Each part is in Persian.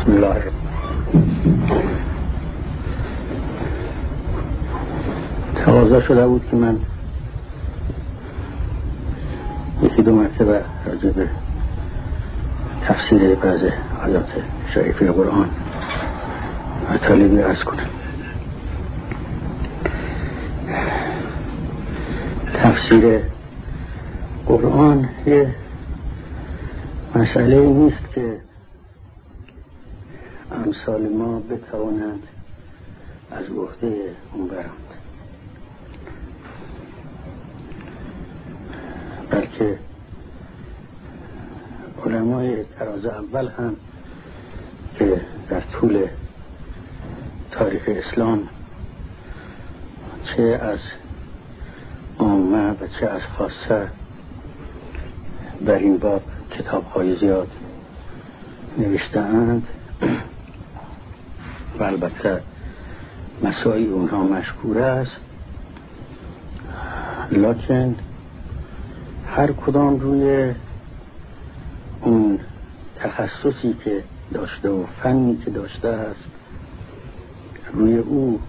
بسم الله الرحمن تقاضا شده بود که من یکی دو مرتبه راجع به تفسیر بعض آیات شریفه قرآن مطالبی ارز کنم. تفسیر قرآن یه مسئله نیست که امثال ما بتوانند از عهده اون برند. بلکه علمای تراز اول هم که در طول تاریخ اسلام چه از عامه و چه از خاصه بر این باب کتاب های زیاد نوشتهاند و البته مسایی اونها مشکور است. لکن هر کدام روی اون تخصصی که داشته و فنی که داشته است روی او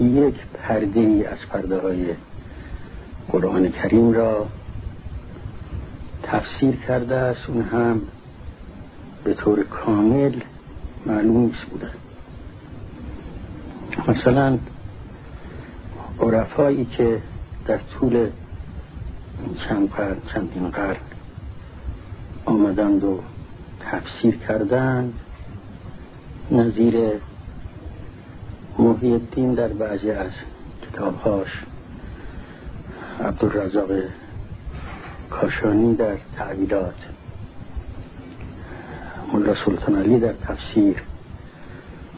یک پرده ای از پرده های قرآن کریم را تفسیر کرده است. اون هم به طور کامل معلوم بوده. مثلا عرفایی که در طول چند قرن چندین قرن آمدند و تفسیر کردند نظیر محی الدین در بعضی از کتابهاش عبدالرزاق کاشانی در تعویلات. ملا سلطان علی در تفسیر.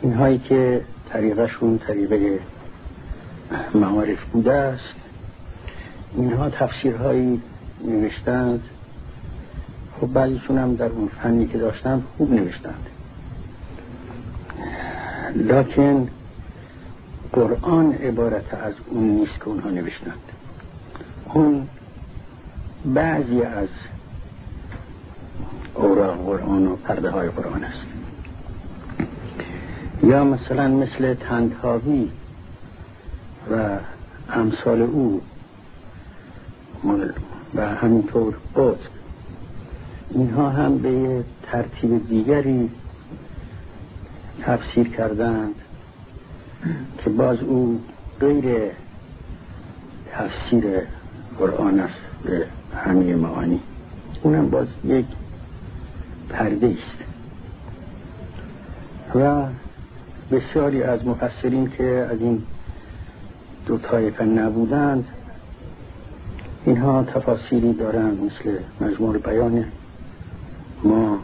اینهایی که طریقشون طریقه معارف بوده است. اینها تفسیرهایی نوشتند. خب بعضیشون هم در اون فنی که داشتند خوب نوشتند. لکن قرآن عبارت از اون نیست که اونها نوشتند. اون بعضی از اوراق قرآن و پرده های قرآن است. یا مثلا مثل تندهاوی و امثال او و همینطور بود اینها هم به ترتیب دیگری تفسیر کردند که باز او غیر تفسیر قرآن است به همه معانی. اونم باز یک پرده است. و بسیاری از مفسرین که از این دو طایفه نبودند اینها تفاسیری دارند مثل مجموع بیان ما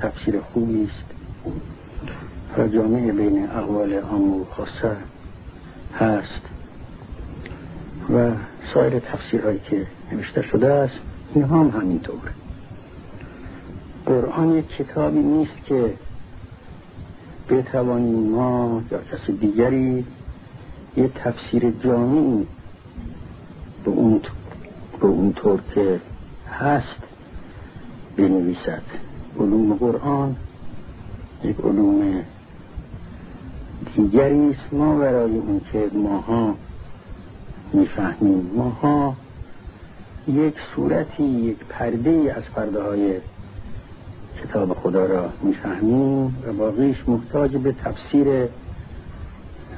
تفسیر خوبی است و جامعه بین اقوال عام و خاصه هست. و سایر تفسیرهایی که نوشته شده است اینها هم همینطور. قرآن یک کتابی نیست که بتوانیم ما یا کسی دیگری یه تفسیر جامعی به اون به اون طور که هست بنویسد. علوم قرآن یک علوم دیگری است. ما برای اون که ماها می‌فهمیم ماها یک صورتی یک پرده از پرده های کتاب خدا را می‌فهمیم و باقیش محتاج به تفسیر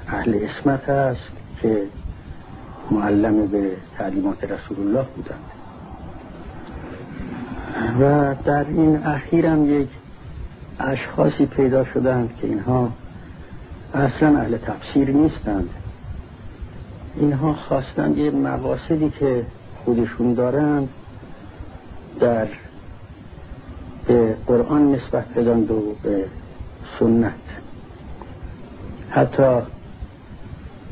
اهل اسمت است که معلم به تعلیمات رسول الله بودند. و در این اخیرم یک اشخاصی پیدا شدند که اینها اصلا اهل تفسیر نیستند. اینها خواستند یه مقاصدی که خودشون دارند در به قرآن نسبت بدند و به سنت. حتی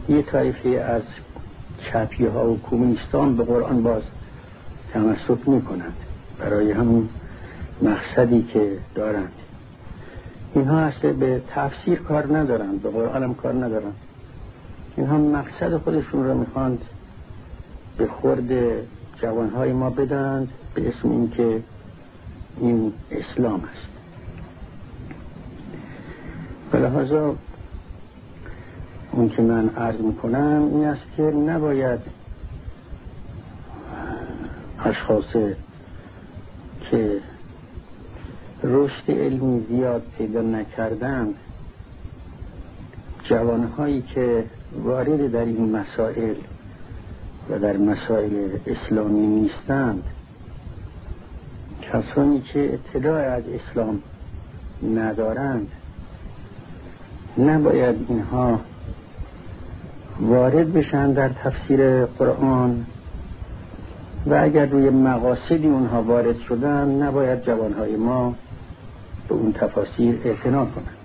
یه طایفه از چپی ها و کمونیستان به قرآن باز تمسک می کنند برای همون مقصدی که دارند. اینها اصلا به تفسیر کار ندارند به قرآن هم کار ندارند. اینها مقصد خودشون را می‌خواند به خورد جوانهای ما بدند به اسم اینکه این اسلام است. لحاظا اون که من عرض می‌کنم این است که نباید اشخاص که رشد علمی زیاد پیدا نکردند جوانهایی که وارد در این مسائل و در مسائل اسلامی نیستند کسانی که اطلاع از اسلام ندارند نباید اینها وارد بشن در تفسیر قرآن و اگر روی مقاصدی اونها وارد شدن نباید جوانهای ما به اون تفاسیر اعتنا کنند.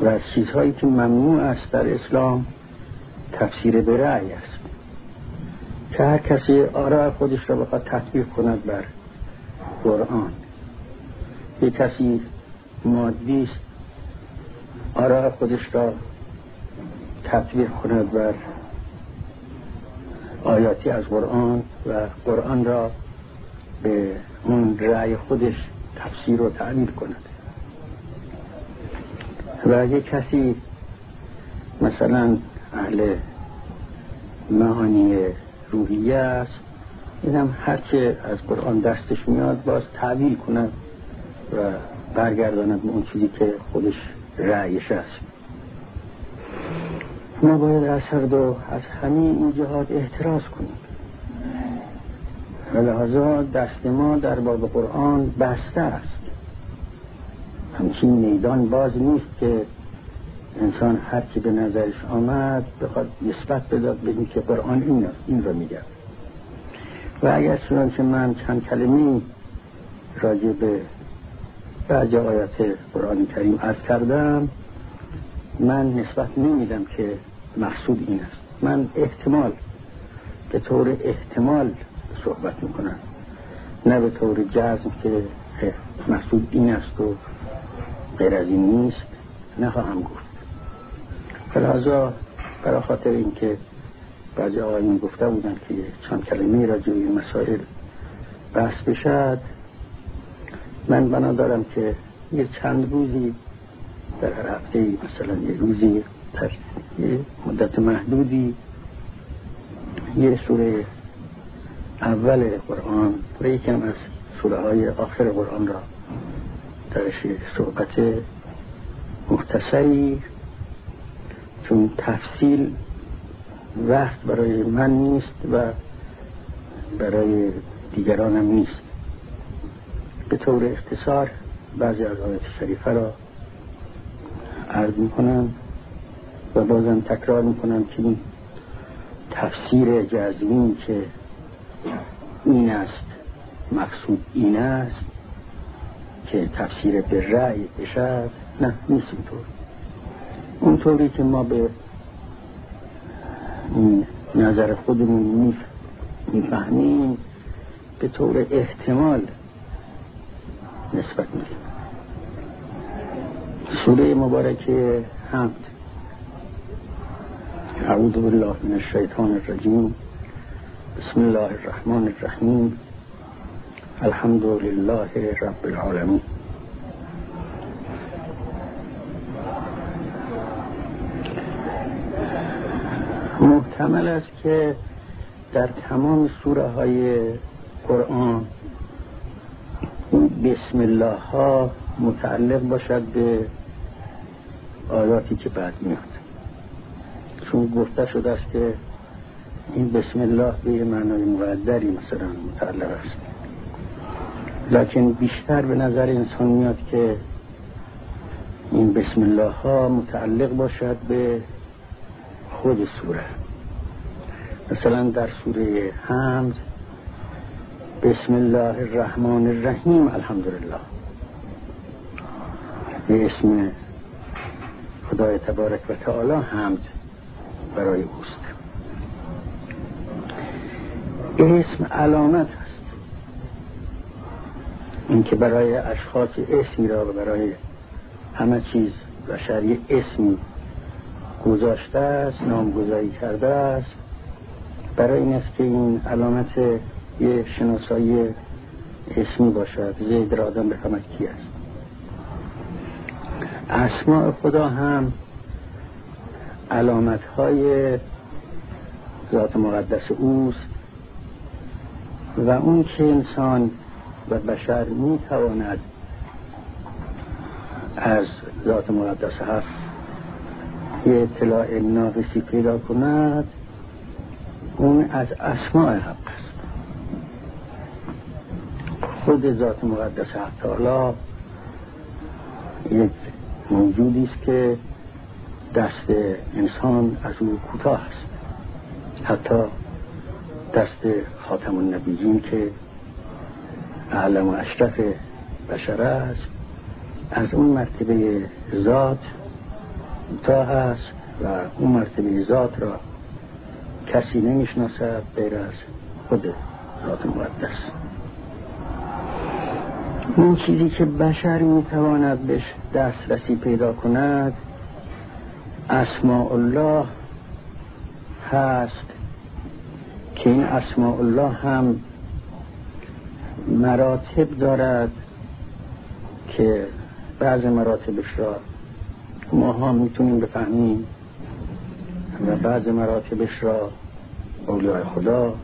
و از چیزهایی که ممنوع است در اسلام تفسیر به رأی است. که هر کسی آراء خودش را بخواد تطبیق کند بر قرآن. یک کسی مادی است آراء خودش را تطبیق کند بر آیاتی از قرآن و قرآن را به اون رأی خودش تفسیر و تعبیر کند. و یک کسی مثلا اهل معانی روحیه است این هم هرچه از قرآن دستش میاد باز تعبیر کند و برگرداند به اون چیزی که خودش رأیش است. ما باید از هر دو از همین این جهات احتراز کنیم. و لحاظا دست ما در باب قرآن بسته است. همچین میدان باز نیست که انسان هر کی به نظرش آمد بخواد نسبت بداد به که قرآن این, این رو میگه. و اگر چنانچه من چند کلمی راجع به بعض آیات قرآن کریم از کردم من نسبت نمیدم که مقصود این است. من احتمال به طور احتمال صحبت می‌کنم. نه به طور جزم که مقصود این است و غیر از این نیست. نخواهم گفت. فلحظا برای خاطر اینکه بعضی آقایون گفته بودن که چند کلمه را جوی مسائل بحث بشد. من بنا دارم که یه چند روزی در هر هفته مثلا یه روزی در یه مدت محدودی یه سوره اول قرآن و یکم از سوره های آخر قرآن را درش صحبت مختصری چون تفصیل وقت برای من نیست و برای دیگرانم نیست. به طور اختصار بعضی از آیات شریفه را عرض می‌کنم و بازم تکرار می‌کنم که این تفسیر جزمی که این است مقصود این است که تفسیر به رأی بشد نه نیست اینطور. اونطوری که ما به نظر خودمون می‌فهمیم به طور احتمال نسبت میدیم سوره مبارکه حمد اعوذ بالله من الشیطان الرجیم. بسم الله الرحمن الرحیم. الحمد لله رب العالمین. محتمل است که در تمام سوره های قرآن بسم الله ها متعلق باشد به آیاتی که بعد میاد. چون گفته شده است که این بسم الله به معنای مقدری مثلا متعلق است. لکن بیشتر به نظر انسان میاد که این بسم الله ها متعلق باشد به خود سوره. مثلا در سوره حمد بسم الله الرحمن الرحیم الحمدلله. به اسم خدای تبارک و تعالی حمد برای اوست. اسم علامت است اینکه برای اشخاص اسمی را و برای همه چیز بشری اسمی گذاشته است نامگذاری کرده است. برای این است که این علامت یه شناسایی اسمی باشد زید را آدم به کی است. اسماء خدا هم علامت های ذات مقدس اوست و اون که انسان و بشر می تواند از ذات مقدس هست یه اطلاع ناقصی پیدا کند اون از اسماع حق است. خود ذات مقدس حق تعالی یک موجودی است که دست انسان از او کوتاه است. حتی دست خاتم النبیین که اعلم و اشرف بشر است از اون مرتبه ذات کوتاه است و اون مرتبه ذات را کسی نمی‌شناسد غیر از خود ذات مقدس. اون چیزی که بشر می‌تواند بهش دسترسی پیدا کند اسماء الله هست. که این اسماء الله هم مراتب دارد که بعض مراتبش را ما ها می‌تونیم بفهمیم. و بعض مراتبش را اولیاء خدا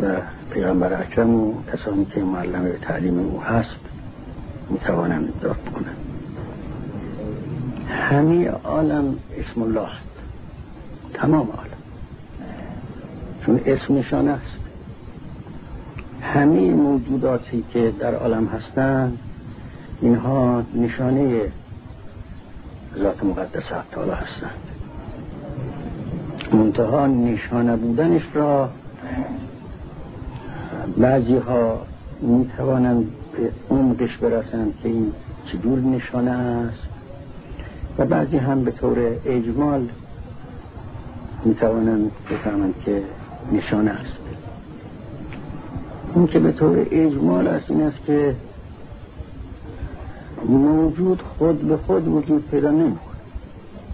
و پیغمبر اکرم و کسانی که معلم تعلیم او هست می‌توانند ادراک کنند. همه عالم اسم الله است. تمام عالم. چون اسم نشان است. همه موجوداتی که در عالم هستند اینها نشانه ذات مقدس تعالی هستند. منتها نشانه بودنش را بعضی ها می توانند به عمقش برسند که این چجور نشانه است. و بعضی هم به طور اجمال می توانند بفهمند که نشانه است. اون که به طور اجمال است این است که موجود خود به خود وجود پیدا نمی‌کنه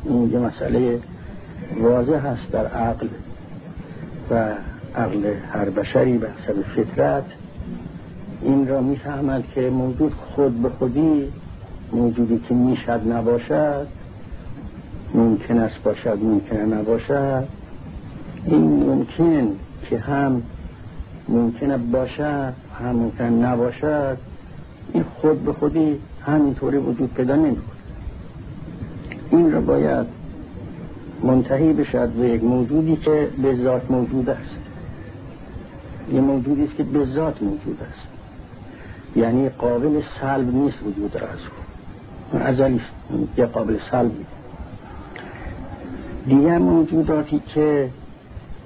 این یه مسئله واضح هست در عقل و عقل هر بشری به حسب فطرت این را می‌فهمد که موجود خود به خودی موجودی که می‌شد نباشد ممکن است باشد ممکن نباشد. این ممکن که هم ممکن باشد هم ممکن نباشد این خود به خودی همینطوری وجود پیدا نمی‌کنه این را باید منتهی بشد به یک موجودی که به ذات موجود است. یه موجودی است که به ذات موجود است. یعنی قابل سلب نیست وجود از او. ازلی یه قابل سلبی. دیگر موجوداتی که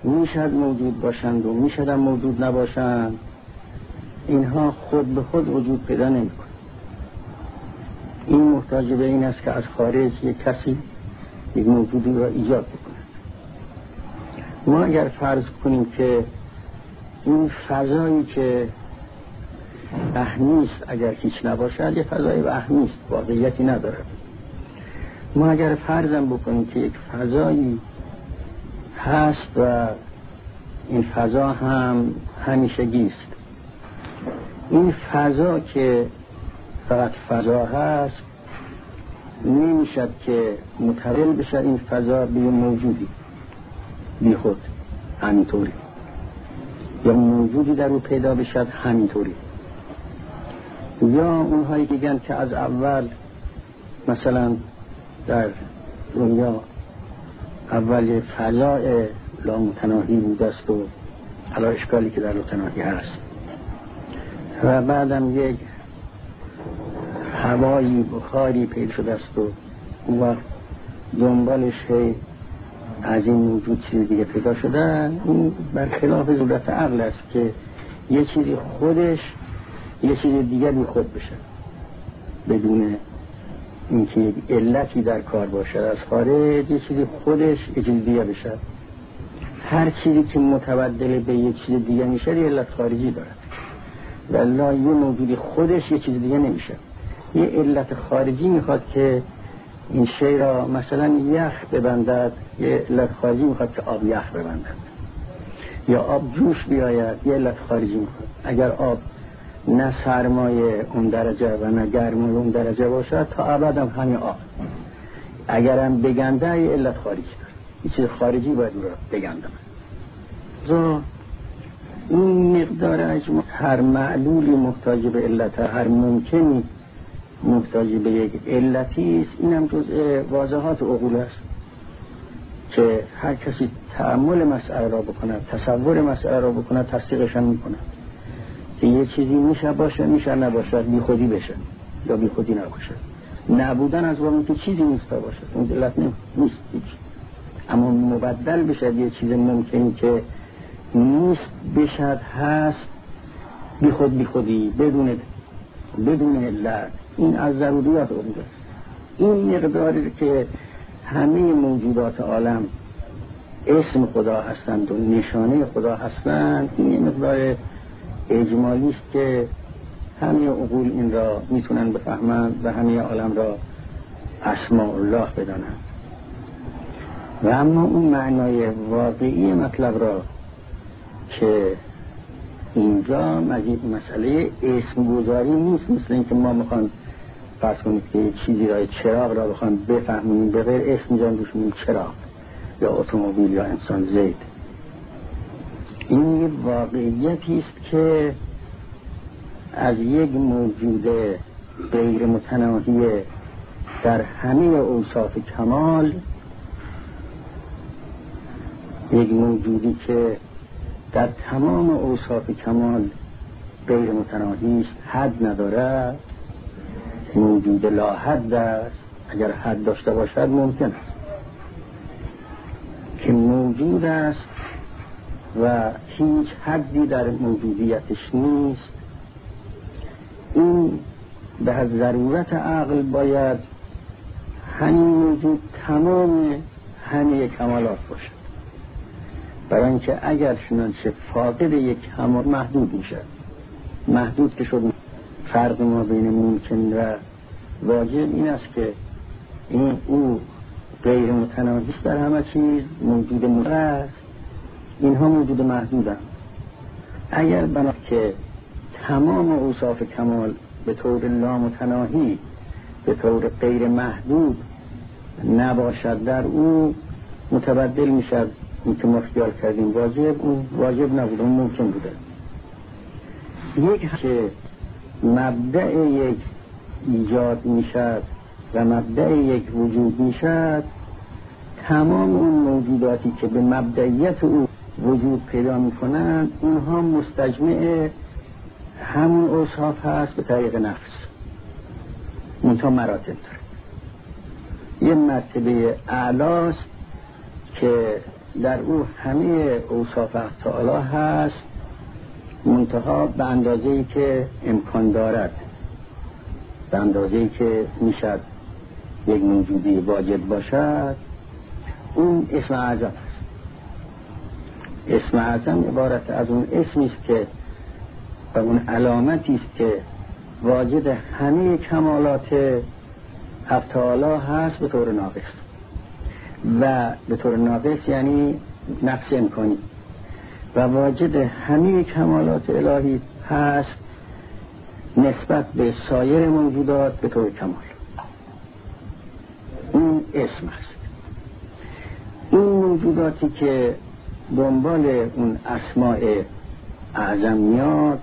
می‌شد موجود باشند و می‌شد موجود نباشند اینها خود به خود وجود پیدا نمی‌کنند. این محتاج به این است که از خارج یک کسی یک موجودی را ایجاد بکنه. ما اگر فرض کنیم که این فضایی که وهمیست اگر هیچ نباشد یه فضای وهمیست واقعیتی ندارد ما اگر فرضم بکنیم که یک فضایی هست و این فضا هم همیشگی است. این فضا که فقط فضا هست نمی‌شد که متحول بشه این فضا به موجودی بی خود همینطوری. یا موجودی در او پیدا بشد همینطوری. یا اونهایی که گن که از اول مثلا در دنیا اول فضاء لامتناهی بوده است و حالا اشکالی که در لامتناهی هست. و بعدم یک هوایی بخاری پیدا شده است و اون وقت دنبالش از این موجود چیز دیگه پیدا شده این برخلاف ضرورت عقل است که یه چیزی خودش یه چیز دیگه بی خود بشه. بدون اینکه یک علتی در کار باشد از خارج یه چیزی خودش یه چیز دیگه بشه. هر چیزی که متبدل به یک چیز دیگه میشه یه علت خارجی دارد ولی یه موجودی خودش یه چیز دیگه نمیشه. یه علت خارجی می‌خواد که این شی را مثلا یخ ببندد یه علت خارجی می‌خواد که آب یخ ببندد. یا آب جوش بیاید یه علت خارجی می‌خواد. اگر آب نه سرمایه اون درجه و نه گرمای اون درجه باشد تا ابد هم همین آب. اگرم بگنده ای علت خارجی. داره این چیز خارجی باید رو بگندم این مقدار اجماع هر معلولی محتاج به علت هر ممکنی محتاج به یک علتی است. اینم جزء واضحات عقول است که هر کسی تعمل مسئله را بکند تصور مسئله را بکند تصدیقشان می‌کند. که یه چیزی میشه باشه میشه نباشد بی خودی بشه یا بی خودی نباشه نبودن از واقعی که چیزی نیست باشه. اون دلت نیست هیچ. اما مبدل بشه یه چیز ممکنی که نیست بشد هست بی خود بی خودی بدون بدون علت. این از ضروریات عمده است این مقداری که همه موجودات عالم اسم خدا هستند و نشانه خدا هستند این مقدار اجمالی است که همه عقول این را می‌تونن بفهمند و همه عالم را اسماء الله بدانند. و اما اون معنای واقعی مطلب را که اینجا مسئله اسم گذاری نیست مثل اینکه ما می‌خوان فرض کنید که چیزی را چراغ را بخوان بفهمیم به غیر اسم جان روش چراغ یا اتومبیل یا انسان زید. این یه واقعیتی است که از یک موجود غیر متناهی در همه اوصاف کمال یک موجودی که در تمام اوصاف کمال غیر متناهی است حد ندارد. موجود لا حد است. اگر حد داشته باشد ممکن است. که موجود است و هیچ حدی در موجودیتش نیست. این به ضرورت عقل باید همین موجود تمام همه کمالات باشد. برای اینکه اگر چنانچه فاقد یک کمال محدود میشه محدود که شد فرق ما بین ممکن و واجب این است که این او غیر است در همه چیز موجود است اینها موجود محدودند. اگر بنا که تمام اوصاف کمال به طور لامتناهی به طور غیر محدود نباشد در او متبدل می‌شد این که ما خیال کردیم. واجب اون واجب نبود اون ممکن بوده. یک که مبدع یک ایجاد می‌شد و مبدع یک وجود می‌شد تمام اون موجوداتی که به مبدعیت او وجود پیدا می‌کنند اونها مستجمع همون اوصاف هست به طریق نفس. منتها مراتب داره. یه مرتبه اعلاست که در او همه اوصاف تعالی هست منتها به اندازه ای که امکان دارد. به اندازه که می‌شد یک موجودی واجب باشد اون اسم اعظم است. اسم اعظم عبارت از اون اسمی است که و اون علامتی است که واجد همه کمالات حق هست به طور ناقص. و به طور ناقص یعنی نقص امکانی. و واجد همه کمالات الهی هست نسبت به سایر موجودات به طور کمال. اون اسم است. این موجوداتی که دنبال اون اسماع اعظم میاد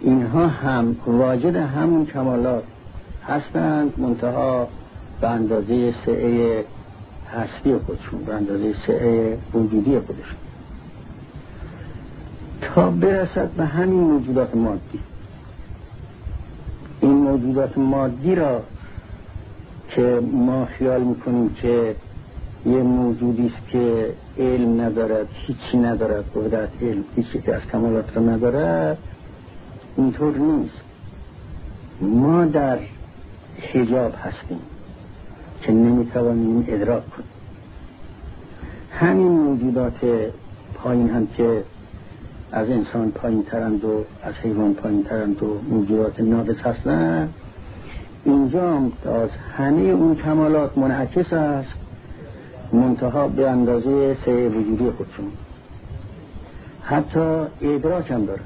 اینها هم واجد همون کمالات هستند منتها به اندازه سعه هستی خودشون به اندازه سعه وجودی خودشون. تا برسد به همین موجودات مادی این موجودات مادی را که ما خیال می‌کنیم که یه موجودی است که علم ندارد هیچی ندارد قدرت علم هیچی که از کمالات را ندارد اینطور نیست. ما در حجاب هستیم که نمی‌توانیم ادراک کنیم. همین موجودات پایین هم که از انسان پایین ترند و از حیوان پایین ترند و موجودات ناقص هستند اینجا از همه اون کمالات منعکس است. منتها به اندازه سه وجودی خودشون. حتی ادراک هم داره.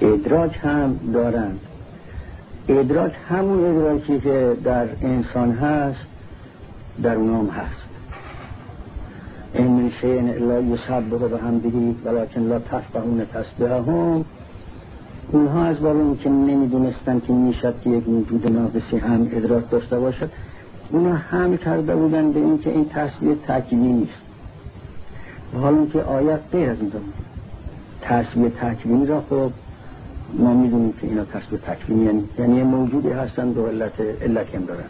ادراک هم دارند. ادراک همون ادراکی که در انسان هست در اونام هست. این من شیئن الا یسبه به هم بگید ولیکن لا تفقهون تسبیحهم. اونها از باب که نمی‌دونستن که می‌شد که یک موجود ناقصی هم ادراک داشته باشد اونها هم کرده بودن به اینکه این تصویر تکیلی نیست. حالا که آیت غیر از این تصویر تکوینی را خب ما می‌دونیم که اینا تصویر تکوینی یعنی یعنی موجودی هستن دو علت علت هم دارن.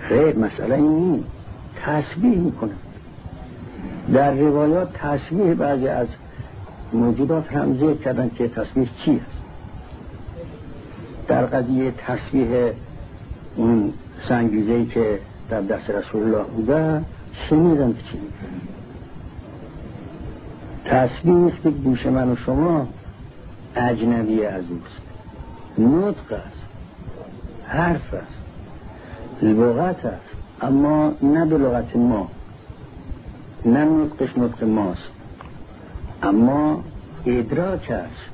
خیر مسئله این نیست. تصویر می‌کنن. در روایات تصویر بعضی از موجودات هم ذکر کردن که تصویر چی است. در قضیه تصویر اون سنگیزه که در دست رسول الله بوده شنیدن که چی؟ تصویر که گوش من و شما اجنبی از اوست. نطق است. حرف است. لغت است. اما نه به لغت ما. نه نطقش نطق ماست. اما ادراک است.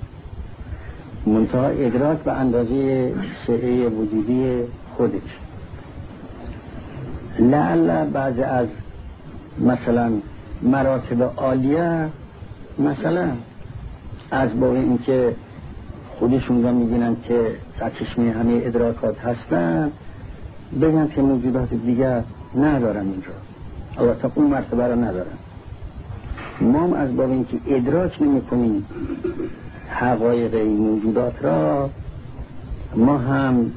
منتها ادراک به اندازه صحه وجودی خودش. لعل بعض از مثلا مراتب عالیه مثلا از با اینکه خودشون را می‌بینن که سرچشمه همه ادراکات هستن بگن که موجودات دیگر ندارن اینجا. البته اون مرتبه را ندارن ما از باب اینکه ادراک نمی کنیم حقایق این موجودات را ما هم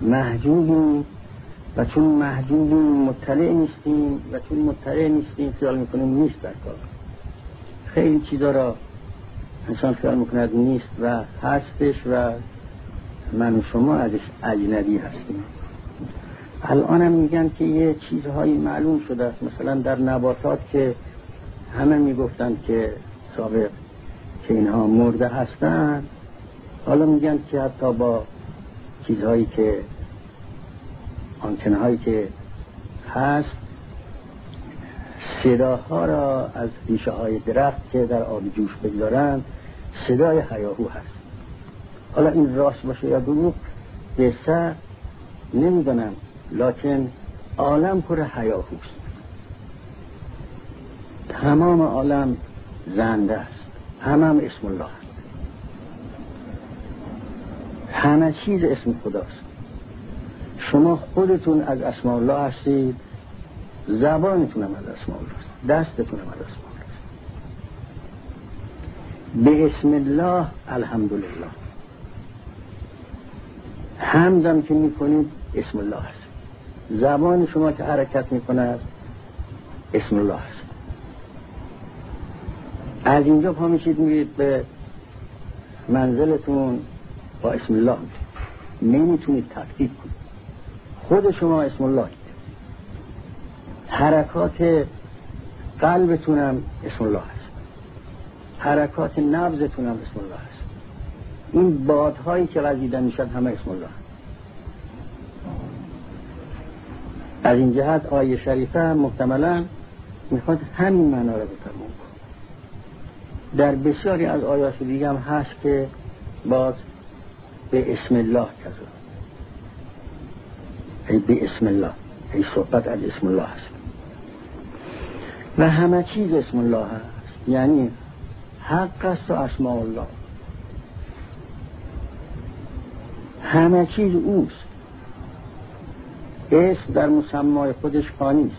محجوبیم و چون محجوبیم مطلع نیستیم و چون مطلع نیستیم خیال می‌کنیم نیست در کار. خیلی چیزا را انسان خیال می‌کند نیست و هستش و من و شما ازش اجنبی هستیم. الان هم میگن که یه چیزهایی معلوم شده است. مثلا در نباتات که همه می‌گفتن که سابق که اینها مرده هستن حالا میگن که حتی با چیزهایی که آنتنهایی که هست صداها را از ریشه های درخت که در آب جوش بگذارند صدای حیاهو هست. حالا این راست باشه یا دروغ به سر نمی‌دانم لکن عالم پر حیاهوست. تمام عالم زنده است. همه هم اسم الله است. همه چیز اسم خداست شما خودتون از اسم الله هستید زبانتون هم از اسم الله است دستتون هم از اسم الله است. به اسم الله الحمدلله. حمدم که می‌کنید اسم الله است. زبان شما که حرکت می‌کند اسم الله است. از اینجا پا میشید میرید به منزلتون با اسم الله نمی‌تونید تکتیب کنید. خود شما اسم الله حرکات قلبتونم اسم الله است. حرکات نبزتونم اسم الله است. این بادهایی که وزیده میشن همه اسم الله از این جهت آیه شریفه محتملا می‌خواد همین معنا را بفرمون در بسیاری از آیات دیگه هم هست که باز به اسم الله کذا ای به اسم الله ای صحبت از اسم الله هست و همه چیز اسم الله هست. یعنی حق است و اسماء الله. همه چیز اوست. اسم در مسمای خودش فانیست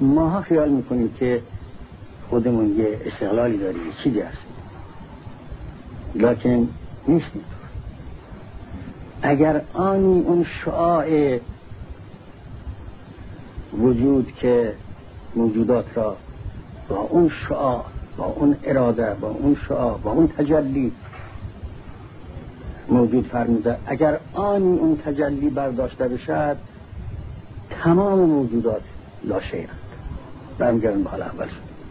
ماها خیال می‌کنیم که خودمون یه استقلالی داریم چیزی هست لکن نیست. اگر آنی اون شعاع وجود که موجودات را با اون شعاع با اون اراده با اون شعاع با اون تجلی موجود فرموده. اگر آنی اون تجلی برداشته بشد تمام موجودات لاشه هست برمیگردن به حال اول.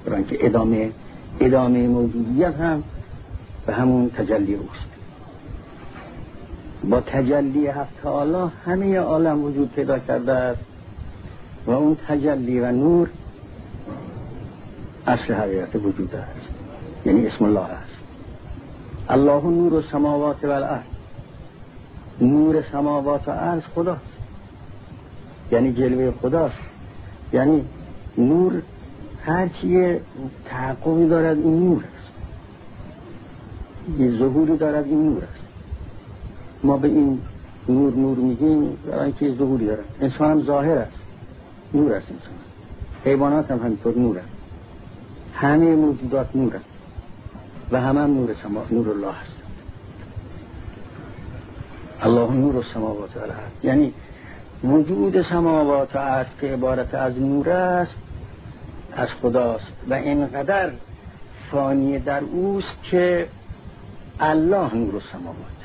برای که ادامه ادامه موجودیت هم به همون تجلی اوست. با تجلی هفت حالا همه عالم وجود پیدا کرده است و اون تجلی و نور اصل حقیقت وجود است. یعنی اسم الله است. الله نور سماوات و الارض نور سماوات و ارض خداست. یعنی جلوه خداست. یعنی نور هرچی تحققی دارد این نور است. یه ظهوری دارد این نور است. ما به این نور نور میگیم برای اینکه ظهوری دارد انسان هم ظاهر است. نور است انسان. حیوانات هم همینطور نور است. همه موجودات نور است. و همه هم نور, سما... نور الله است الله نور السماوات و الارض یعنی وجود سماوات و ارض که عبارت از نور است از خداست. و اینقدر فانی در اوست که الله نور السماوات.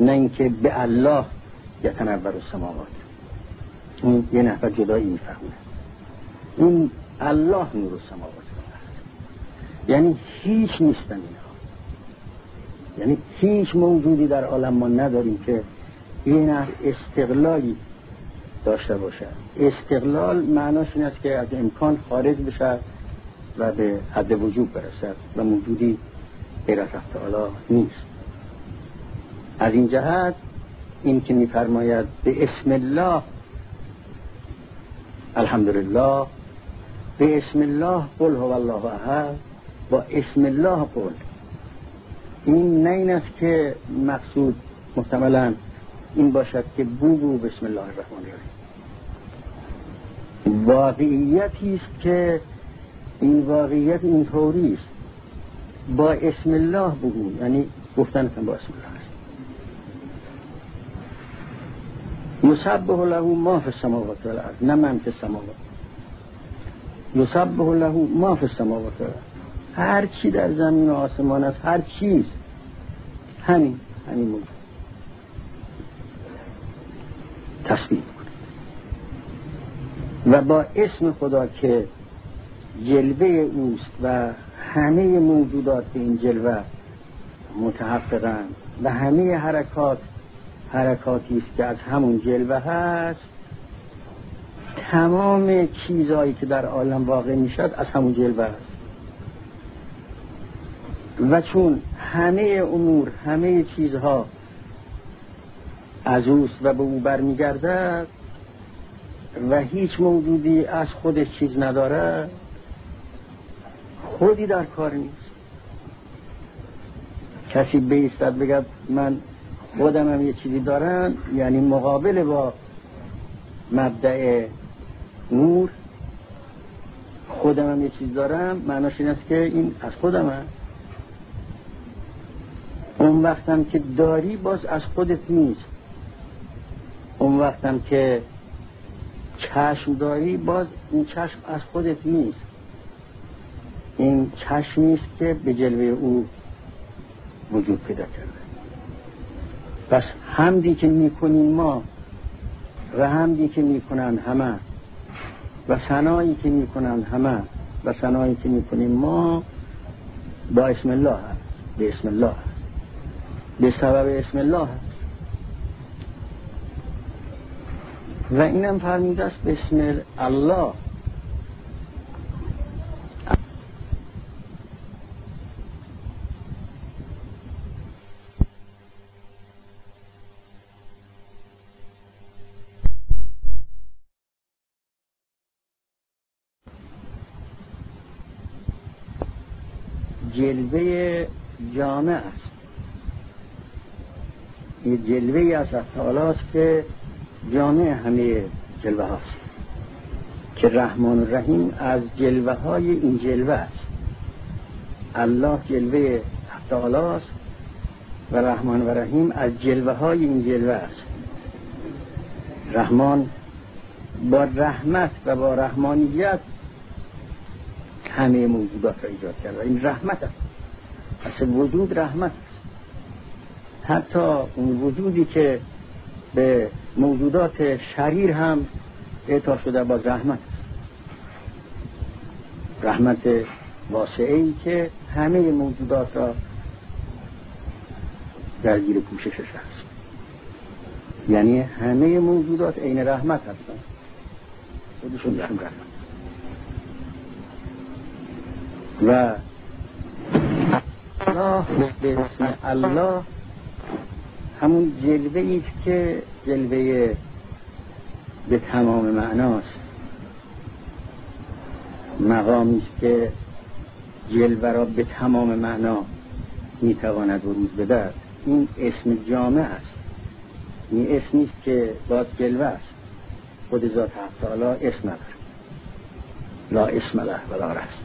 نه اینکه به الله یتنور السماوات. این یه نفر جدایی می‌فهمه. این الله نور السماوات. یعنی هیچ نیستن اینها یعنی هیچ موجودی در عالم ما نداریم که این استقلالی داشته باشد استقلال معناش این است که از امکان خارج بشه و به حد وجود برسد و موجودی غیر از نیست. از این جهت این که میفرماید به اسم الله الحمدلله به اسم الله قل هو الله احد با اسم الله قل این نه این است که مقصود محتملا این باشد که بو بسم الله الرحمن الرحیم. واقعیتی است که این واقعیت اینطوری است. با اسم الله بگو یعنی گفتن با اسم الله است. یسبح له ما فی السماوات والارض نه من فی السماوات. یسبح له ما فی السماوات والارض. هر چی در زمین و آسمان است هر چیز همین همین موجود تصویر و با اسم خدا که جلوه اوست و همه موجودات به این جلوه متحققن و همه حرکات حرکاتی است که از همون جلوه هست تمام چیزهایی که در عالم واقع می‌شد از همون جلوه هست. و چون همه امور همه چیزها از اوست و به او برمیگردد و هیچ موجودی از خودش چیز نداره خودی در کار نیست کسی بیستد بگد من خودم هم یه چیزی دارم یعنی مقابل با مبدع نور خودم هم یه چیز دارم معناش این است که این از خودم هم. اون وقتم که داری باز از خودت نیست. اون وقتم که چشم داری باز این چشم از خودت نیست. این چشم نیست که به جلوه او وجود پیدا کرده. پس همدی که می‌کنیم ما و همدی که می‌کنن همه و سنایی که می‌کنن همه و سنایی که می‌کنیم ما با اسم الله هست. به اسم الله هست. به سبب اسم الله. هست و اینم فرموده است بسم الله. جلوه جامع است. یه جلوه از تعالی که جامع همه جلوه هاست. که رحمان و رحیم از جلوه های این جلوه است. الله جلوه تعالی و رحمان و رحیم از جلوه های این جلوه است. رحمان با رحمت و با رحمانیت همه موجودات را ایجاد کرد این رحمت است. اصل وجود رحمت حتی وجودی که به موجودات شریر هم اعطا شده با رحمت رحمت واسعه ای که همه موجودات را در زیر پوششش هست یعنی همه موجودات عین رحمت هستند. خودشون رحمت. و الله به اسم الله همون جلوه است که جلوه به تمام معناست. مقامی است که جلوه را به تمام معنا می‌تواند بروز بدهد. این اسم جامع است. این اسمی است که باز جلوه است. خود ذات حق تعالی اسم نداره لا اسم له ولا رسم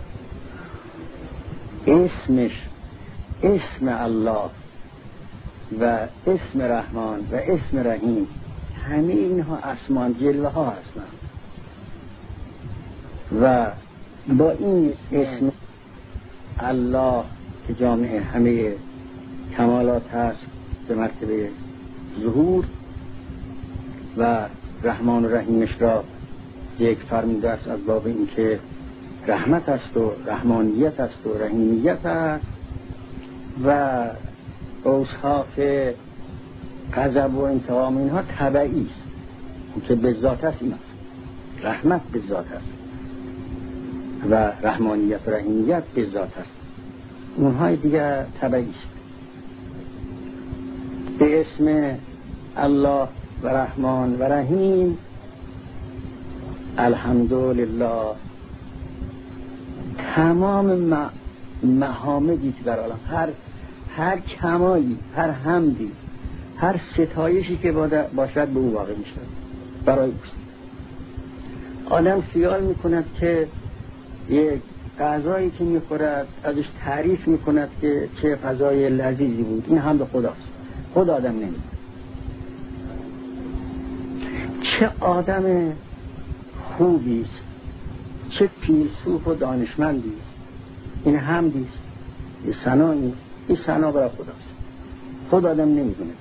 اسمش اسم الله و اسم رحمان و اسم رحیم همه اینها اسمان جلوه ها هستند. و با این اسم الله که جامعه همه کمالات هست به مرتبه ظهور و رحمان و رحیمش را ذکر فرموده است از باب اینکه رحمت است و رحمانیت است و رحیمیت است و اوصاف غضب و انتقام اینها طبعی است. که به ذات است این است. رحمت به ذات است. و رحمانیت و رحیمیت به ذات است. اونهای دیگر طبعی است. به اسم الله و رحمان و رحیم الحمدلله. تمام محامدی که در عالم هر هر کمالی هر حمدی هر ستایشی که باشد به او واقع میشه برای اوست. آدم خیال می‌کند که یک غذایی که می‌خورد ازش تعریف می‌کند که چه غذای لذیذی بود. این هم به خداست. خود آدم نمید چه آدم خوبی است چه فیلسوف و دانشمندی است این حمدی است این سنایی این سنا برای خداست. خود آدم نمی‌دونه.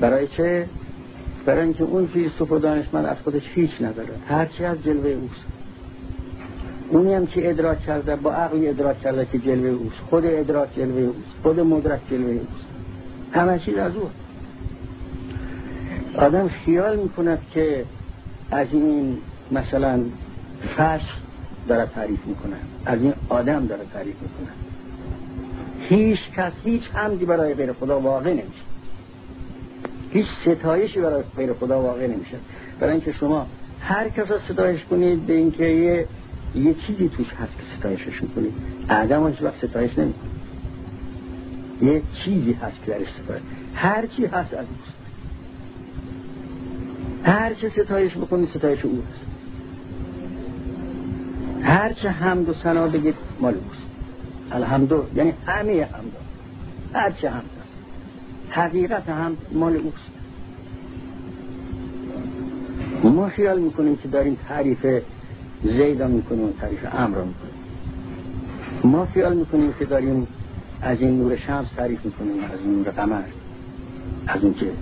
برای چه؟ برای اینکه اون فیلسوف و دانشمند از خودش هیچ نداره. هرچی از جلوه اوست. اونی هم که ادراک کرده با عقلی ادراک کرده که جلوه اوست. خود ادراک جلوه اوست. خود مدرک جلوه اوست. همه چیز از او. آدم خیال می‌کند که از این مثلا فش داره تعریف می‌کنه. از این آدم داره تعریف می‌کنه. هیچ کس هیچ حمدی برای غیر خدا واقع نمیشه. هیچ ستایشی برای غیر خدا واقع نمیشه. برای اینکه شما هر کس ستایش کنید به اینکه یه یه چیزی توش هست که ستایشش می‌کنید. آدم هیچ وقت ستایش نمی‌کنه. یه چیزی هست که درش ستایش. هر چی هست از اوست. هر چه ستایش بکنید ستایش او هست. هر چه حمد و سنا بگید مال اوست. الحمدو یعنی همه حمد هر چه حمد حقیقت هم مال اوست. ما خیال می‌کنیم که داریم تعریف زیدا می‌کنیم و تعریف امر می‌کنیم. ما خیال می‌کنیم که داریم از این نور شمس تعریف می‌کنیم از این نور قمر. از اون که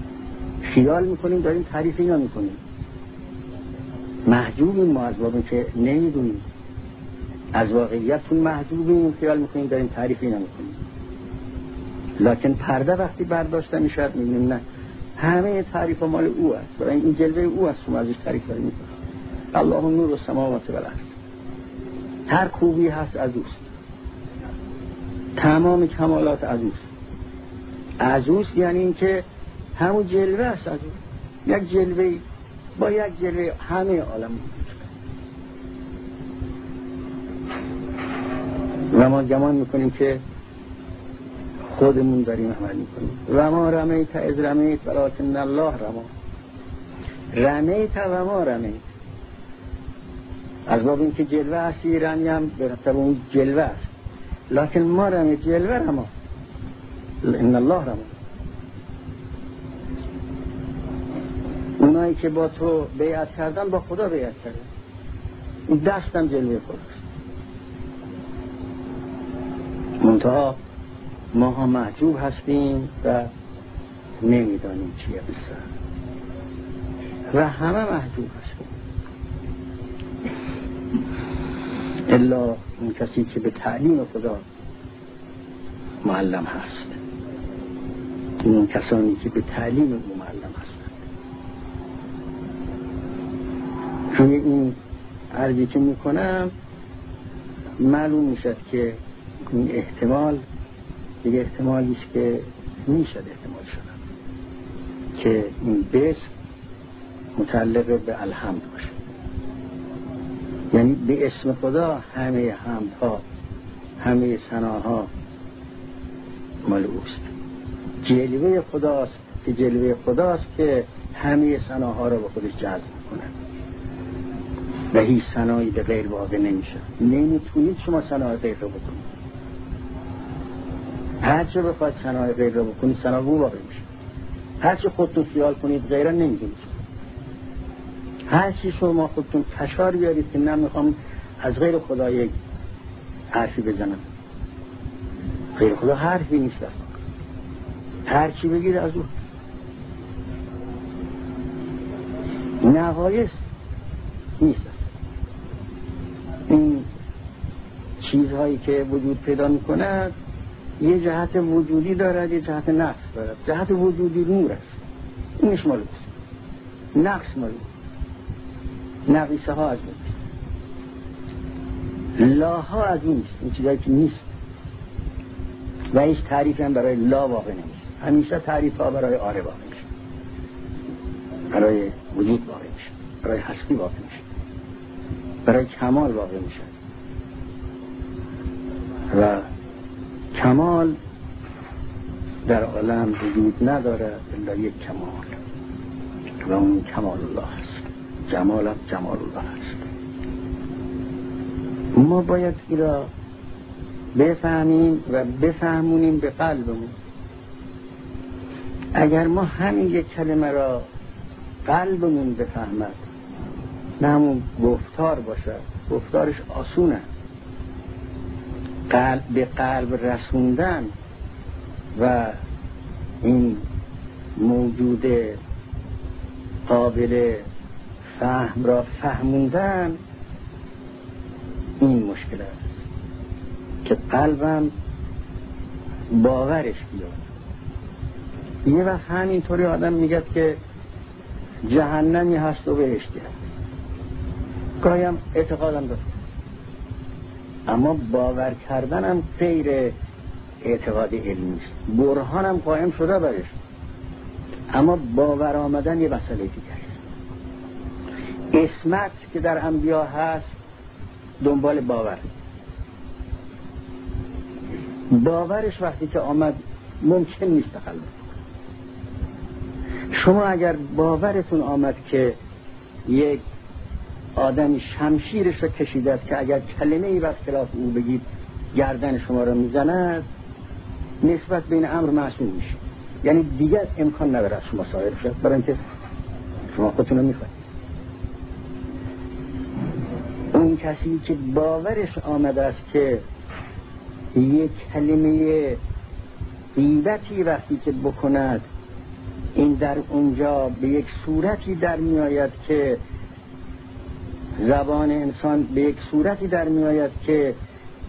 خیال می‌کنیم داریم تعریف اینا می‌کنیم. محجوبیم ما از که نمی‌دونیم. از واقعیتون محجوبیم خیال می‌کنیم داریم تعریف اینا می‌کنیم لکن پرده وقتی برداشته می‌شد می‌بینیم نه. همه تعریف مال او است. برای این جلوه او است شما ازش تعریف داریم. الله نور و سماوات و هر خوبی هست از اوست. تمام کمالات از اوست. از اوست یعنی اینکه همون جلوه است از اوست. یک جلوه با یک جلوه همه عالم. و ما گمان می‌کنیم که خودمون داریم عمل می‌کنیم. و ما رمیت از رمیت ولکن الله رما. رمیت و ما رمیت. از باب اینکه جلوه هستی ایرانی هم به اون جلوه است. لکن ما رمیت جلوه رما. ان الله رما. اونایی که با تو بیعت کردن با خدا بیعت کردن. دستم جلوه خداست منتها ما ها معجوب هستیم و نمی‌دانیم چیه بسر و همه محجوب هستیم. الا اون کسی که به تعلیم خدا معلم هست. اون کسانی که به تعلیم او معلم هستند روی این عرضی که می‌کنم معلوم می‌شد که این احتمال یک احتمالی است که می‌شد احتمال شدن که این بس متعلق به الحمد باشه. یعنی به اسم خدا همه حمدها همه سناها مال اوست جلوه خداست که جلوه خداست که همه سناها رو به خودش جذب کنه. و هیچ سنایی به غیر واقع نمیشه نمی‌تونید شما سنای غیر رو بکنید. هر چه بخواید سنای غیر رو بکنید سنا واقع میشه. هر چه خودتون خیال کنید غیره نمی‌دونید هر چی شما خودتون فشار بیارید که نمی‌خوام از غیر خدا یک حرفی بزنم. غیر خدا حرفی نیست. هر چی بگید از او. نقایص نیست. این چیزهایی که وجود پیدا می‌کند یه جهت وجودی دارد یه جهت نقص دارد. جهت وجودی نور است. اینش مال نقص مال نقیصه ها از اون. لاها از اون نیست. این چیزهایی که نیست. و هیچ تعریف هم برای لا واقع نمیشه. همیشه تعریف ها برای آره واقع میشه. برای وجود واقع میشه. برای هستی واقع میشه. برای کمال واقع میشه. و کمال در عالم وجود نداره الا یک کمال و اون کمال الله هست جمال جمال الله هست ما باید این را بفهمیم و بفهمونیم به قلبمون. اگر ما همین یک کلمه را قلبمون بفهمد نه همون گفتار باشد گفتارش آسونه قلب به قلب رسوندن و این موجود قابل فهم را فهموندن این مشکل است که قلبم باورش بیاد. یه وقت همینطوری آدم میگه که جهنمی هست و بهشتی هست. گاهیم اعتقادم دارم اما باور کردنم غیر اعتقاد علمی است برهانم قائم شده برش. اما باور آمدن یه مسئله دیگر است. اسمت که در انبیا هست دنبال باور. باورش وقتی که آمد ممکن نیست تخلف شما اگر باورتون آمد که یک آدمی شمشیرش رو کشیده است که اگر کلمه ای بر خلاف او بگید گردن شما رو می‌زند نسبت بین امر معصوم میشه. یعنی دیگر امکان نداره شما سایر شد برای اینکه شما خودتون رو می‌خواید. اون کسی که باورش آمده است که یک کلمه غیبتی وقتی که بکند این در اونجا به یک صورتی در میآید که زبان انسان به یک صورتی در میآید که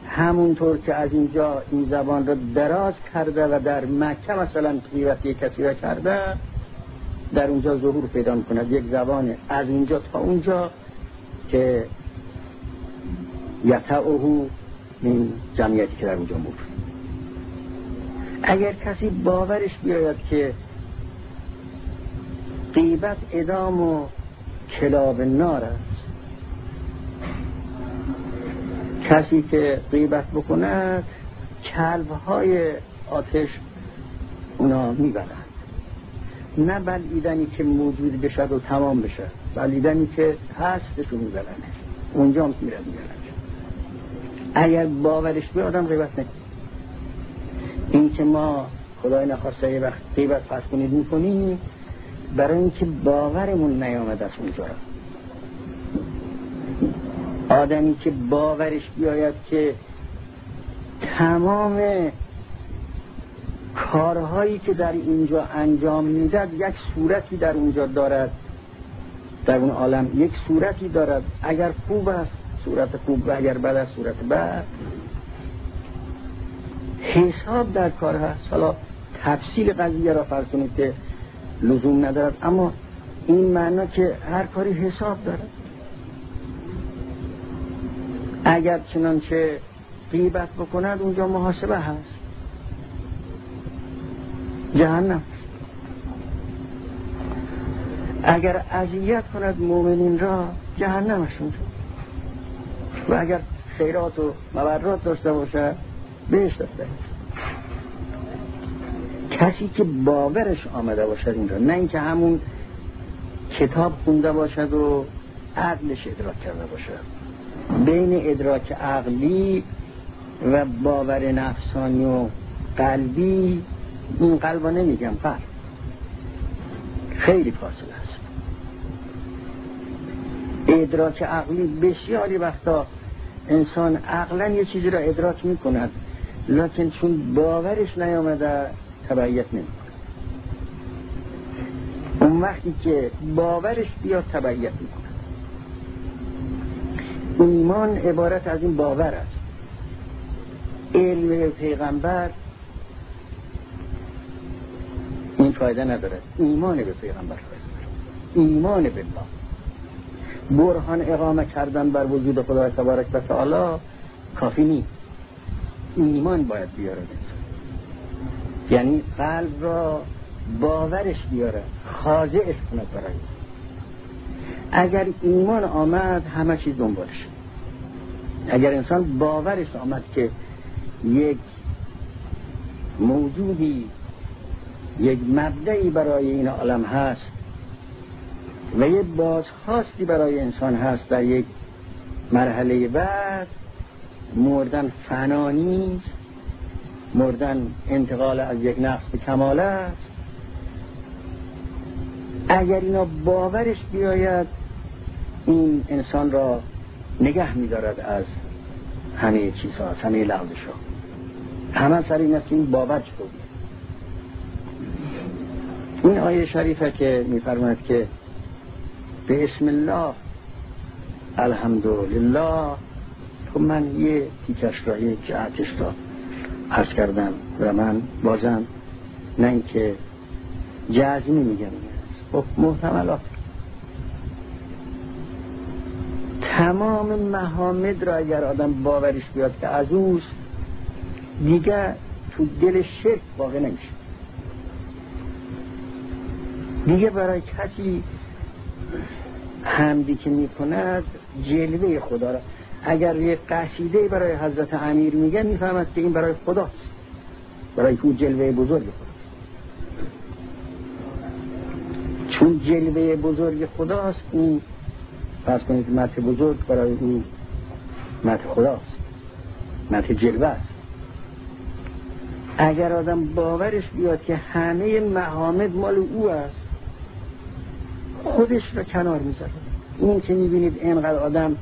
همونطور که از اینجا این زبان را دراز کرده و در مکه مثلا قیبتی کسی را کرده در اونجا ظهور پیدا کند یک زبان از اینجا تا اونجا که یتعوهو این جمعیتی که در اونجا مور اگر کسی باورش بیاید که قیبت ادام و کلاب نار کسی که غیبت بکند کلب های آتش اونا می‌برند نه بلیدنی که موجود بشد و تمام بشد بلیدنی که هستش رو می‌برند اونجا هم می‌برند اگر باورش به آدم غیبت نکنه. این که ما خدای نخواسته یه وقت غیبت فرض کنید می‌کنیم برای اینکه باورمون نیامد از اونجا. آدمی که باورش بیاید که تمام کارهایی که در اینجا انجام میدد یک صورتی در اونجا دارد. در اون عالم یک صورتی دارد. اگر خوب است صورت خوب و اگر بد است صورت بد. حساب در کار هست. حالا تفصیل قضیه را فرض کنید که لزوم ندارد اما این معنا که هر کاری حساب دارد. اگر چنانچه غیبت بکند اونجا محاسبه هست. جهنم. اگر اذیت کند مؤمنین را جهنمشون و اگر خیرات و مبرات داشته باشه بهش داشته کسی که باورش آمده باشد این را نه اینکه همون کتاب خونده باشد و عقلش ادراک کرده باشد. بین ادراک عقلی و باور نفسانی و قلبی این قلبا نمیگم قلب خیلی فاصله است. ادراک عقلی بسیاری وقتا انسان عقلا یه چیزی را ادراک می‌کند لکن چون باورش نیامده تبعیت نمی‌کنه. اون وقتی که باورش بیاد تبعیت می‌کنه. ایمان عبارت از این باور است. علم پیغمبر این فایده نداره ایمان به پیغمبر فایده ایمان به الله. برهان اقامه کردن بر وجود خدا تبارک و تعالی کافی نیست. ایمان باید بیاره یعنی قلب را باورش بیاره خاضعش کنه برای. اگر ایمان آمد همه چیز دنبالش اگر انسان باورش آمد که یک موجودی یک مبدعی برای این عالم هست و یک بازخواستی برای انسان هست در یک مرحله بعد مردن فنا نیست مردن انتقال از یک نقص به کمال است. اگر اینا باورش بیاید این انسان را نگه میدارد از همه چیزها از همه لغزش ها همه سر این است که این باور چطور این آیه شریفه که میفرماید که به اسم الله الحمدلله تو من یه تیکش را یه جهتش را حس کردم و من بازم نه اینکه جزمی میگم. خب محتملات. تمام محامد را اگر آدم باورش بیاد که از اوست دیگه تو دل شرک واقع نمیشه. دیگه برای کسی حمدی که می‌کند جلوه خدا را. اگر یه قصیده برای حضرت امیر میگه می‌فهمد که این برای خداست. برای او جلوه بزرگ خداست چون جلوه بزرگ خداست این فرض کنید مت بزرگ برای او مت خداست مت جلوه است. اگر آدم باورش بیاد که همه محامد مال او است خودش را کنار می‌ذاره. این که می‌بینید اینقدر آدم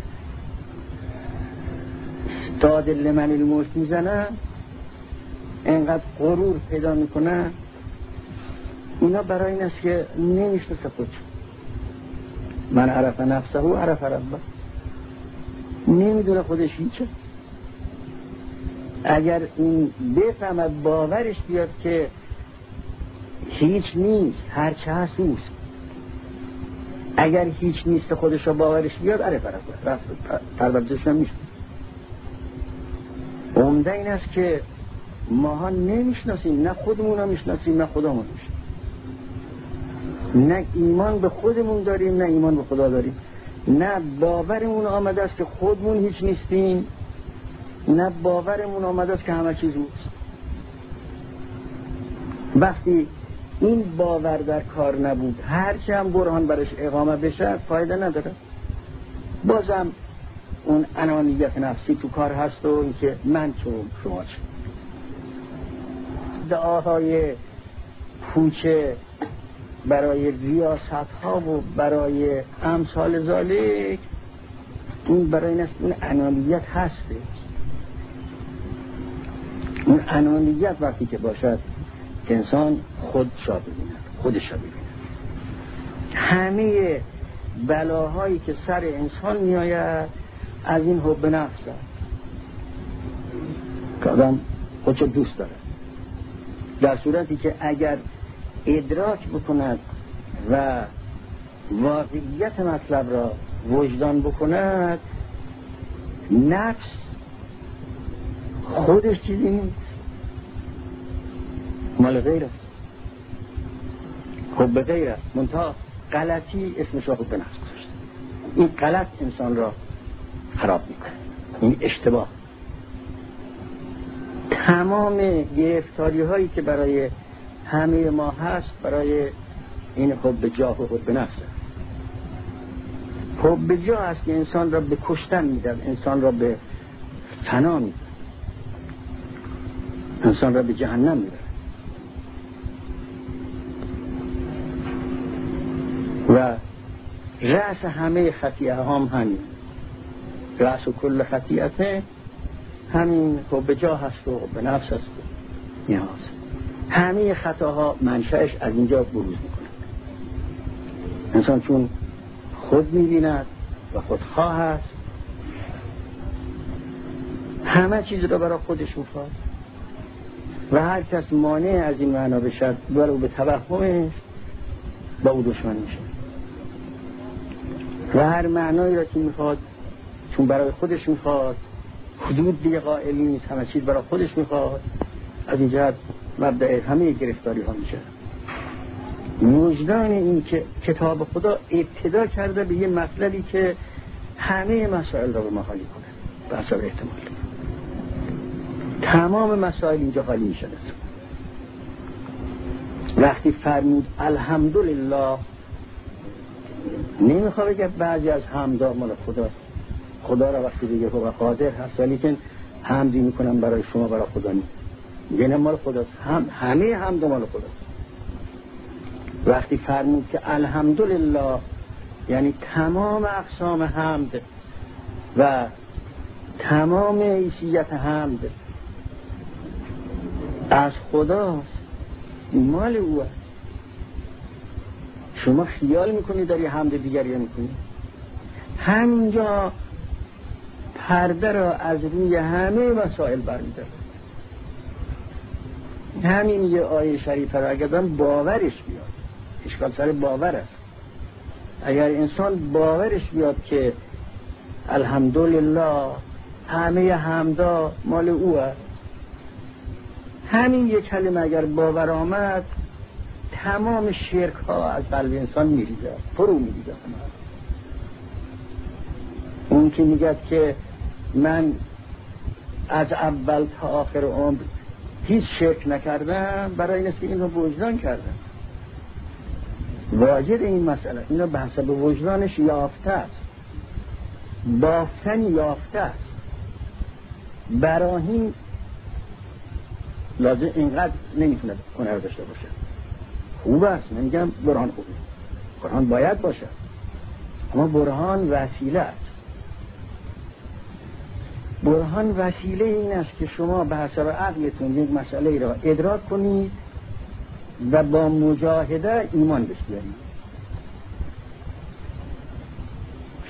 استاد لمن الملک می‌زنه اینقدر غرور پیدا می‌کنه اینا برای این است که نمی‌شناسه خودش. من عرف نفسه و عرف ربه. نمی‌دونه خودش هیچه اگر این بفهمد باورش بیاد که هیچ نیست هرچه هست اوست. اگر هیچ نیست خودش باورش بیاد عرف ربه. پروردش نمیشه عمده این است که ماها نمی‌شناسیم نه خودمون رو می‌شناسیم نه خودمون می‌شناسیم. نه ایمان به خودمون داریم نه ایمان به خدا داریم. نه باورمون آمده است که خودمون هیچ نیستیم نه باورمون آمده است که همه چیز اوست وقتی این باور در کار نبود هرچی هم برهان برش اقامه بشه فایده نداره. بازم اون انانیت نفسی تو کار هست و اینکه من تو شما چه دعاهای پوچه برای ریاست ها و برای امثال ذالک این برای این است این انانیت هسته اون انانیت وقتی که باشد انسان خود را ببیند خودش را ببیند. همه بلاهایی که سر انسان میآید از این حب نفس است که آدم خودشو دوست داره در صورتی که اگر ادراک بکند و واقعیت مطلب را وجدان بکند نفس خودش چیزی نیست. مال غیر است. حب غیر است. منتها غلطی اسمش را به نفس گذاشته. این غلط انسان را خراب می‌کنه. این اشتباه. تمام گرفتاری هایی که برای همه ما هست برای این حب جاه و حب نفس است. حب جاه است که انسان را به کشتن میدن انسان را به فنا میدن انسان را به جهنم میدن و رأس همه خطیعه هم همین. رأس و کل خطیعته همین حب جاه هست و به نفس هست نیاز. همه خطاها منشأش از اینجا بروز می‌کنه. انسان چون خود می‌بیند و خودخواه هست همه چیز رو برای خودش می‌خواد و هر کس مانع از این معنا بشد برو به توهمش با او دشمن میشه و هر معنایی را که می‌خواد چون برای خودش می‌خواد حدود دیگه قائل نیست همه چیز برای خودش می‌خواد از این مبدع همه گرفتاری ها میشه. وجدان این که کتاب خدا ابتدا کرده به یه مطلبی که همه مسائل را به ما حالی کنه. به اثر احتمال. تمام مسائل اینجا حالی میشه. وقتی فرمود الحمدلله نمی‌خواد بگه بعضی از حمدا مال خداست خدا را وقتی بگه هو قادر هست ولی که حمدی می‌کنم برای شما برای خدا نیم یعنی مال خداست. هم همه حمد مال خداست. وقتی فرمود که الحمدلله یعنی تمام اقسام حمد و تمام ایسیت حمد از خداست. مال او است. شما خیال می‌کنی داری حمد دیگری می‌کنی؟ همینجا پرده را از روی همه مسائل برمیداره همین یه آیه شریفه را اگر باورش بیاد اشکال سر باور است. اگر انسان باورش بیاد که الحمدلله همه حمدا مال او است همین یک کلمه اگر باور آمد تمام شرک ها از قلب انسان میریزه فرو میریزه. اون که میگد که من از اول تا آخر عمر هیچ شرک نکردم برای این است که اینو وجدان کردم. واجد این مسئله اینو به حسب وجدانش یافته است. بافتن یافته است. براهین لازم اینقدر نمی‌تونه هنر داشته باشه. خوب است نمیگم برهان خوبه. برهان باید باشه. اما برهان وسیله است. برهان وسیله این است که شما به حسب عقلتون یک مسئله را ادراک کنید و با مجاهده ایمان بشیارید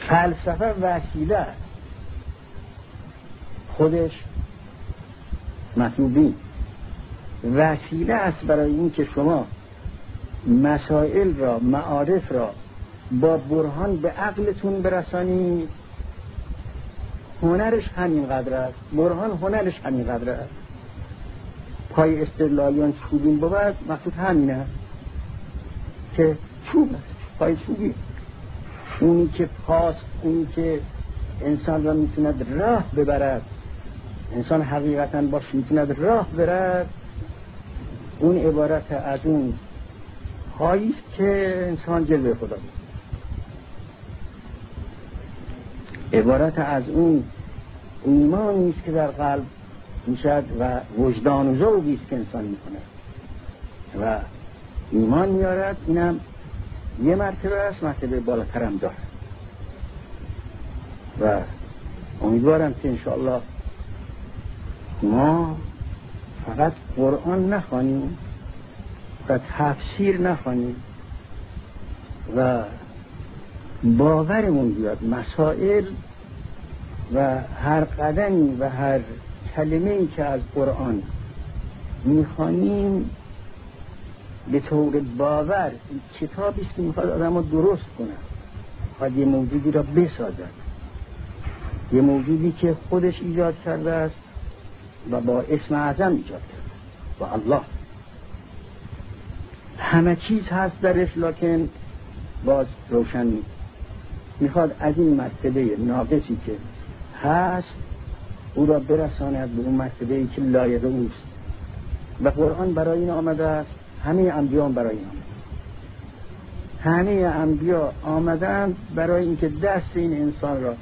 فلسفه وسیله خودش مطلوبی. وسیله است برای اینکه شما مسائل را معارف را با برهان به عقلتون برسانید. هنرش همین قدر است. برهان هنرش همین قدر است. پای استدلالیان چوبین بود مقصود همین است که چوب است. پای چوبی. اونی که پاس اونی که انسان را می‌توند راه ببرد. انسان حقیقتا باش می‌توند راه برد. اون عبارت از اون که انسان جلوه خدا. بود عبارت از اون ایمانی است که در قلب می‌شد و وجدان و ذوقی است که انسان می‌کنه و ایمان میارد اینم یه مرتبه است مرتبه بالاترم داره و امیدوارم که انشاءالله ما فقط قرآن نخوانیم و تفسیر نخوانیم و باورمون بیاد مسائل و هر قدمی و هر کلمه ای که از قرآن می‌خوانیم به طور باور کتابی است که می‌خواد آدم رو درست کنه. خواهد یه موجودی را بسازد. یه موجودی که خودش ایجاد کرده است و با اسم اعظم ایجاد کرده با الله. همه چیز هست درش لکن باز روشن نیست. می‌خواد از این مرتبه ناقصی که هست او را برساند به اون مرتبه ای که لایق اوست. و قرآن برای این آمده است همه انبیان برای این آمده. همه انبیا آمدن برای اینکه دست این انسان را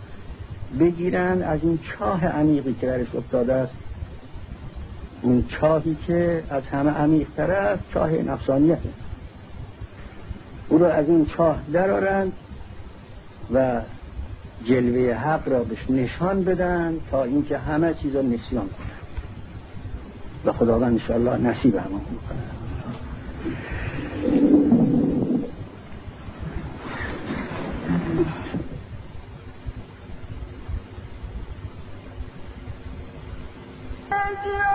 بگیرن از این چاه عمیقی که درش افتاده است. اون چاهی که از همه عمیقتر است چاه نفسانیت او را از این چاه درارند و جلوه حق را بهش نشان بدن تا اینکه همه چیز را نسیان کنن و خداوند انشاءالله نصیب همه کنه Thank you.